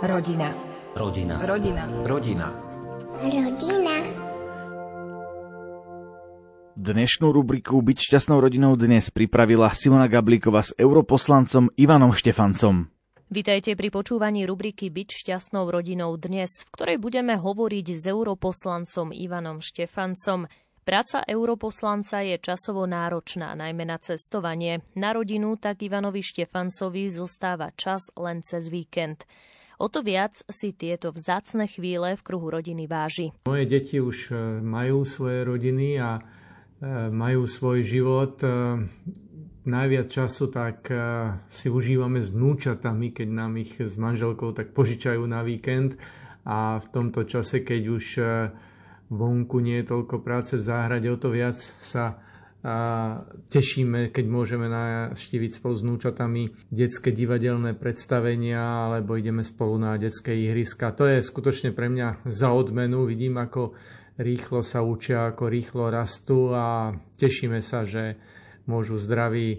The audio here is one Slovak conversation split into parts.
Rodina. Rodina. Rodina. Rodina. Rodina. Dnešnú rubriku Byť šťastnou rodinou dnes pripravila Simona Gablíková s europoslancom Ivanom Štefancom. Vítajte pri počúvaní rubriky Byť šťastnou rodinou dnes, v ktorej budeme hovoriť s europoslancom Ivanom Štefancom. Práca europoslanca je časovo náročná, najmä na cestovanie. Na rodinu tak Ivanovi Štefancovi zostáva čas len cez víkend. O to viac si tieto vzácne chvíle v kruhu rodiny váži. Moje deti už e, majú svoje rodiny a e, majú svoj život. E, najviac času tak si užívame s vnúčatami, keď nám ich s manželkou tak požičajú na víkend a v tomto čase, keď už vonku nie je toľko práce v záhrade, o to viac sa a tešíme, keď môžeme navštíviť spolu s núčatami detské divadelné predstavenia alebo ideme spolu na detské ihriska. To je skutočne pre mňa za odmenu. Vidím, ako rýchlo sa učia, ako rýchlo rastú a tešíme sa, že môžu zdraví e,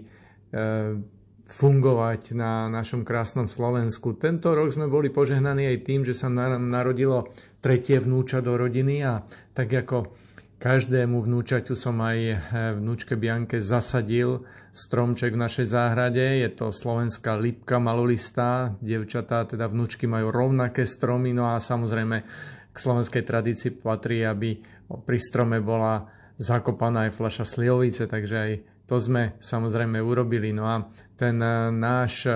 fungovať na našom krásnom Slovensku. Tento rok sme boli požehnaní aj tým, že sa narodilo tretie vnúča do rodiny a tak ako Každému vnúčaťu som aj eh, vnúčke Bianke zasadil stromček v našej záhrade. Je to slovenská lipka malolistá. Devčatá, teda vnúčky majú rovnaké stromy. No a samozrejme k slovenskej tradícii patrí, aby pri strome bola zakopaná aj fľaša slivovice, takže aj to sme samozrejme urobili. No a ten eh, náš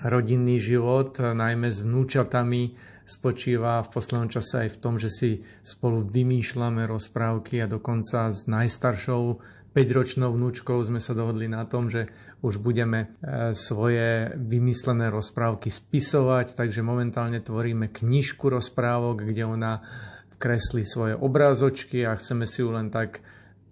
rodinný život, eh, najmä s vnúčatami, spočíva v poslednom čase aj v tom, že si spolu vymýšľame rozprávky a dokonca s najstaršou 5-ročnou vnúčkou sme sa dohodli na tom, že už budeme e, svoje vymyslené rozprávky spisovať, takže momentálne tvoríme knižku rozprávok, kde ona kreslí svoje obrázočky a chceme si ju len tak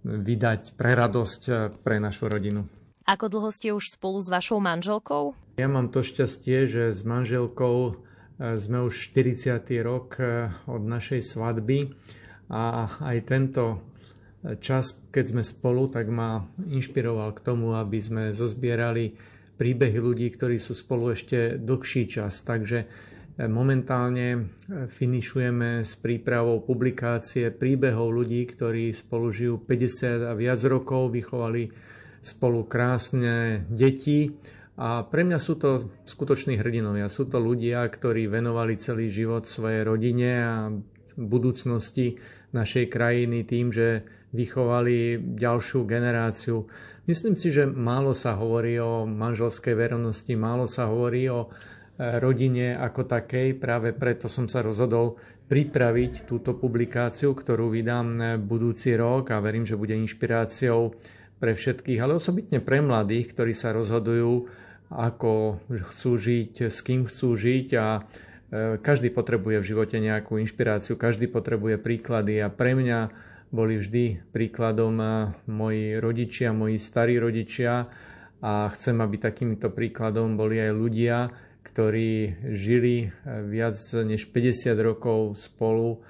vydať pre radosť e, pre našu rodinu. Ako dlho ste už spolu s vašou manželkou? Ja mám to šťastie, že s manželkou sme už 40. rok eh, od našej svadby a aj tento čas, keď sme spolu, tak ma inšpiroval k tomu, aby sme zozbierali príbehy ľudí, ktorí sú spolu ešte dlhší čas. Takže eh, momentálne eh, finišujeme s prípravou publikácie príbehov ľudí, ktorí spolu žijú 50 a viac rokov, vychovali spolu krásne deti a pre mňa sú to skutoční hrdinovia. Sú to ľudia, ktorí venovali celý život svojej rodine a budúcnosti našej krajiny tým, že vychovali ďalšiu generáciu. Myslím si, že málo sa hovorí o manželskej verovnosti, málo sa hovorí o e, rodine ako takej. Práve preto som sa rozhodol pripraviť túto publikáciu, ktorú vydám e, budúci rok a verím, že bude inšpiráciou pre všetkých, ale osobitne pre mladých, ktorí sa rozhodujú ako chcú žiť, s kým chcú žiť a e, každý potrebuje v živote nejakú inšpiráciu, každý potrebuje príklady a pre mňa boli vždy príkladom e, moji rodičia, moji starí rodičia a chcem, aby takýmto príkladom boli aj ľudia, ktorí žili e, viac než 50 rokov spolu,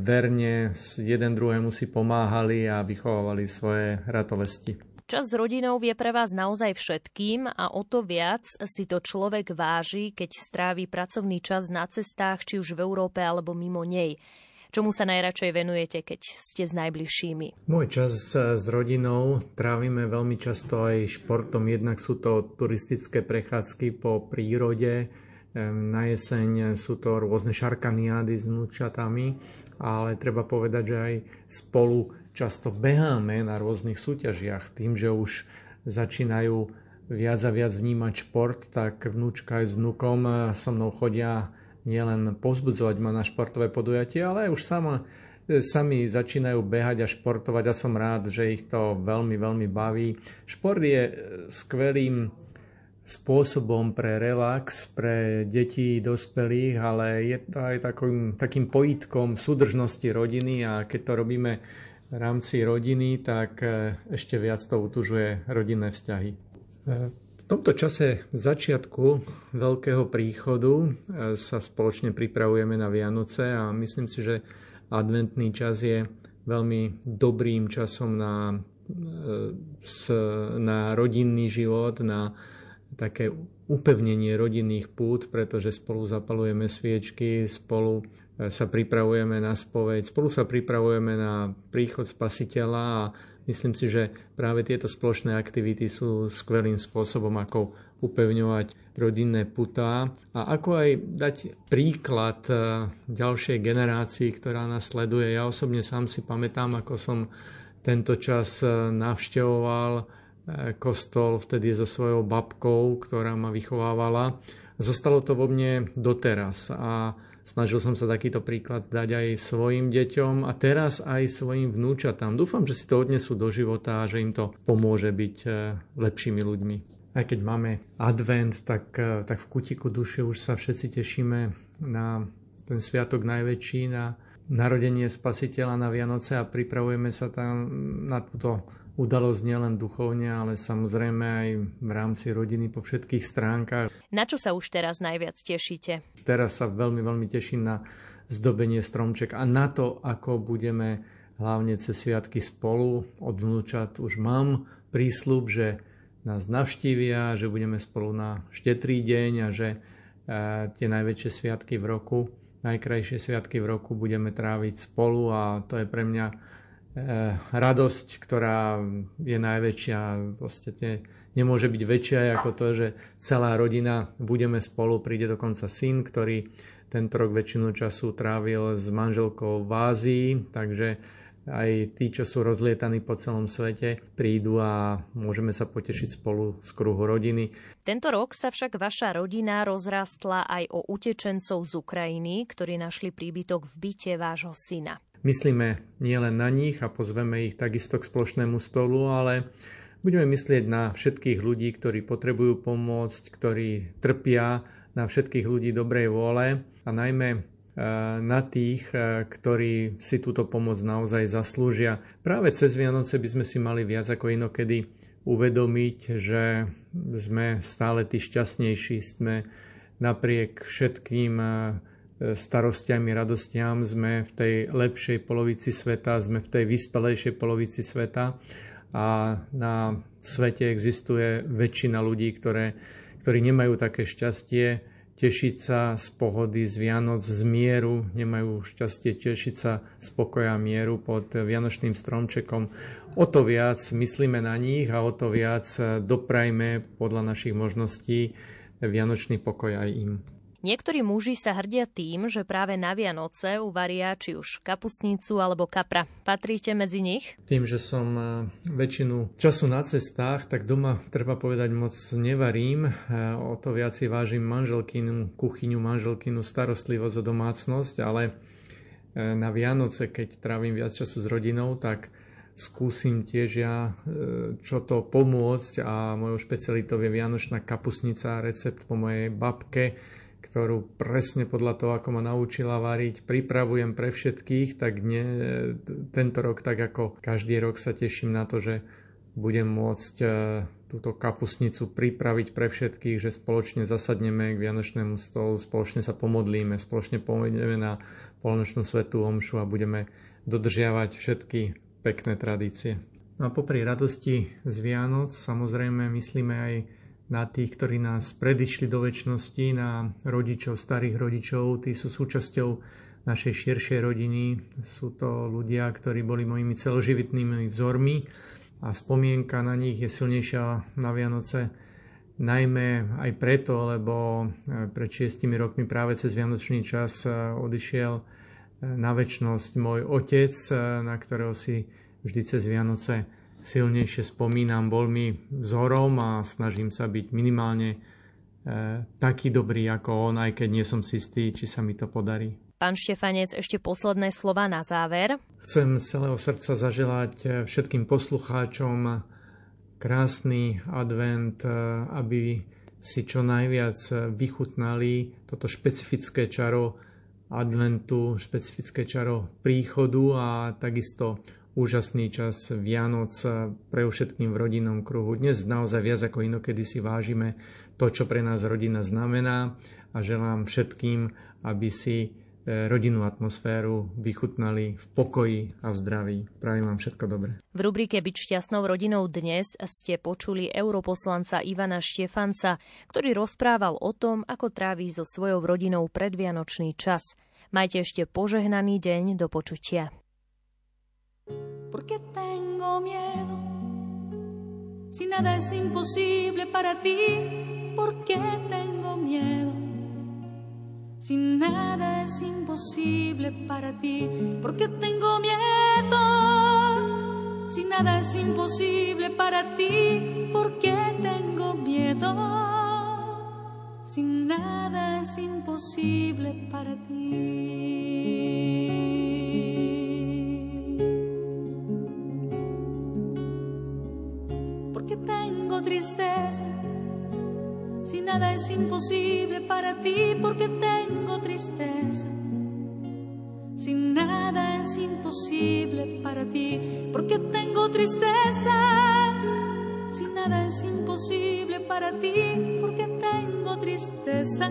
verne jeden druhému si pomáhali a vychovávali svoje ratovesti. Čas s rodinou je pre vás naozaj všetkým a o to viac si to človek váži, keď strávi pracovný čas na cestách, či už v Európe alebo mimo nej. Čomu sa najradšej venujete, keď ste s najbližšími? Môj čas s rodinou trávime veľmi často aj športom. Jednak sú to turistické prechádzky po prírode, na jeseň sú to rôzne šarkaniády s vnúčatami, ale treba povedať, že aj spolu často beháme na rôznych súťažiach tým, že už začínajú viac a viac vnímať šport, tak vnúčka aj s vnúkom so mnou chodia nielen pozbudzovať ma na športové podujatie, ale už sama, sami začínajú behať a športovať a som rád, že ich to veľmi, veľmi baví. Šport je skvelým spôsobom pre relax pre deti, dospelých, ale je to aj takým, takým pojitkom súdržnosti rodiny a keď to robíme v rámci rodiny, tak e, ešte viac to utužuje rodinné vzťahy. E, v tomto čase začiatku veľkého príchodu e, sa spoločne pripravujeme na Vianoce a myslím si, že adventný čas je veľmi dobrým časom na, na rodinný život, na také upevnenie rodinných pút, pretože spolu zapalujeme sviečky, spolu e, sa pripravujeme na spoveď, spolu sa pripravujeme na príchod spasiteľa a myslím si, že práve tieto spoločné aktivity sú skvelým spôsobom, ako upevňovať rodinné putá a ako aj dať príklad e, ďalšej generácii, ktorá nás sleduje. Ja osobne sám si pamätám, ako som tento čas e, navštevoval kostol vtedy so svojou babkou, ktorá ma vychovávala. Zostalo to vo mne doteraz a snažil som sa takýto príklad dať aj svojim deťom a teraz aj svojim vnúčatám. Dúfam, že si to odnesú do života a že im to pomôže byť e, lepšími ľuďmi. Aj keď máme advent, tak, e, tak v kutiku duše už sa všetci tešíme na ten sviatok najväčší, na narodenie spasiteľa na Vianoce a pripravujeme sa tam na túto udalosť nielen duchovne, ale samozrejme aj v rámci rodiny po všetkých stránkach. Na čo sa už teraz najviac tešíte? Teraz sa veľmi, veľmi teším na zdobenie stromček a na to, ako budeme hlavne cez sviatky spolu. Od vnúčat už mám prísľub, že nás navštívia, že budeme spolu na štetrý deň a že e, tie najväčšie sviatky v roku, najkrajšie sviatky v roku budeme tráviť spolu a to je pre mňa radosť, ktorá je najväčšia, vlastne nemôže byť väčšia ako to, že celá rodina budeme spolu, príde dokonca syn, ktorý tento rok väčšinu času trávil s manželkou v Ázii, takže aj tí, čo sú rozlietaní po celom svete, prídu a môžeme sa potešiť spolu z kruhu rodiny. Tento rok sa však vaša rodina rozrastla aj o utečencov z Ukrajiny, ktorí našli príbytok v byte vášho syna. Myslíme nielen na nich a pozveme ich takisto k spoločnému stolu, ale budeme myslieť na všetkých ľudí, ktorí potrebujú pomôcť, ktorí trpia, na všetkých ľudí dobrej vôle a najmä e, na tých, e, ktorí si túto pomoc naozaj zaslúžia. Práve cez Vianoce by sme si mali viac ako inokedy uvedomiť, že sme stále tí šťastnejší, sme napriek všetkým e, starostiami, radostiam, sme v tej lepšej polovici sveta, sme v tej vyspelejšej polovici sveta a na svete existuje väčšina ľudí, ktoré, ktorí nemajú také šťastie tešiť sa z pohody, z Vianoc, z mieru, nemajú šťastie tešiť sa z pokoja mieru pod Vianočným stromčekom. O to viac myslíme na nich a o to viac doprajme podľa našich možností Vianočný pokoj aj im. Niektorí muži sa hrdia tým, že práve na Vianoce uvaria či už kapustnicu alebo kapra. Patríte medzi nich? Tým, že som e, väčšinu času na cestách, tak doma treba povedať moc nevarím. E, o to viac si vážim manželkinu, kuchyňu, manželkinu, starostlivosť o domácnosť, ale e, na Vianoce, keď trávim viac času s rodinou, tak skúsim tiež ja čo to pomôcť a mojou špecialitou je vianočná kapusnica, recept po mojej babke, ktorú presne podľa toho, ako ma naučila variť, pripravujem pre všetkých, tak ne, tento rok, tak ako každý rok sa teším na to, že budem môcť e, túto kapusnicu pripraviť pre všetkých, že spoločne zasadneme k Vianočnému stolu, spoločne sa pomodlíme, spoločne pomodlíme na polnočnú svetú omšu a budeme dodržiavať všetky pekné tradície. No a popri radosti z Vianoc samozrejme myslíme aj na tých, ktorí nás predišli do väčšnosti, na rodičov, starých rodičov, tí sú súčasťou našej širšej rodiny. Sú to ľudia, ktorí boli mojimi celoživitnými vzormi a spomienka na nich je silnejšia na Vianoce najmä aj preto, lebo eh, pred šiestimi rokmi práve cez Vianočný čas eh, odišiel eh, na väčšnosť môj otec, na ktorého si vždy cez Vianoce silnejšie spomínam, bol mi vzorom a snažím sa byť minimálne e, taký dobrý ako on, aj keď nie som si istý, či sa mi to podarí. Pán Štefanec, ešte posledné slova na záver. Chcem z celého srdca zaželať e, všetkým poslucháčom krásny advent, e, aby si čo najviac vychutnali toto špecifické čaro adventu, špecifické čaro príchodu a takisto úžasný čas Vianoc pre všetkým v rodinnom kruhu. Dnes naozaj viac ako inokedy si vážime to, čo pre nás rodina znamená a želám všetkým, aby si rodinnú atmosféru vychutnali v pokoji a v zdraví. Prajem vám všetko dobré. V rubrike Byť šťastnou rodinou dnes ste počuli europoslanca Ivana Štefanca, ktorý rozprával o tom, ako tráví so svojou rodinou predvianočný čas. Majte ešte požehnaný deň do počutia. Porque tengo miedo Si nada es imposible para ti ¿Por qué tengo miedo Si nada es imposible para ti, ¿por qué tengo miedo? Si nada es imposible para ti, ¿por qué tengo miedo? Si nada es imposible para ti. Si nada es imposible para ti, porque tengo tristeza. Si nada es imposible para ti, porque tengo tristeza. Si nada es imposible para ti, porque tengo tristeza.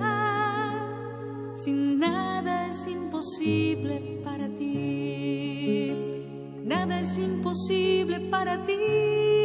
Si nada es imposible para ti, nada es imposible para ti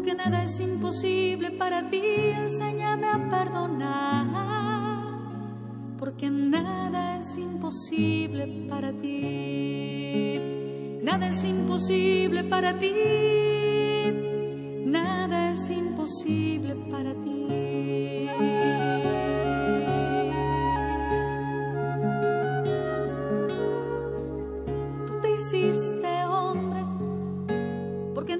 porque nada es imposible para ti. Enséñame a perdonar, porque nada es imposible para ti. Nada es imposible para ti. Nada es imposible para ti.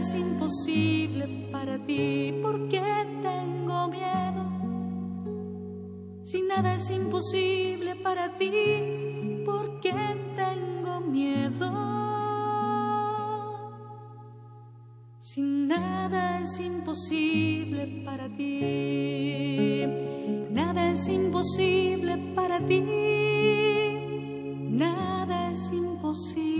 Es imposible para ti, porque tengo miedo. Si nada es imposible para ti, porque tengo miedo. Si nada es imposible para ti, nada es imposible para ti, nada es imposible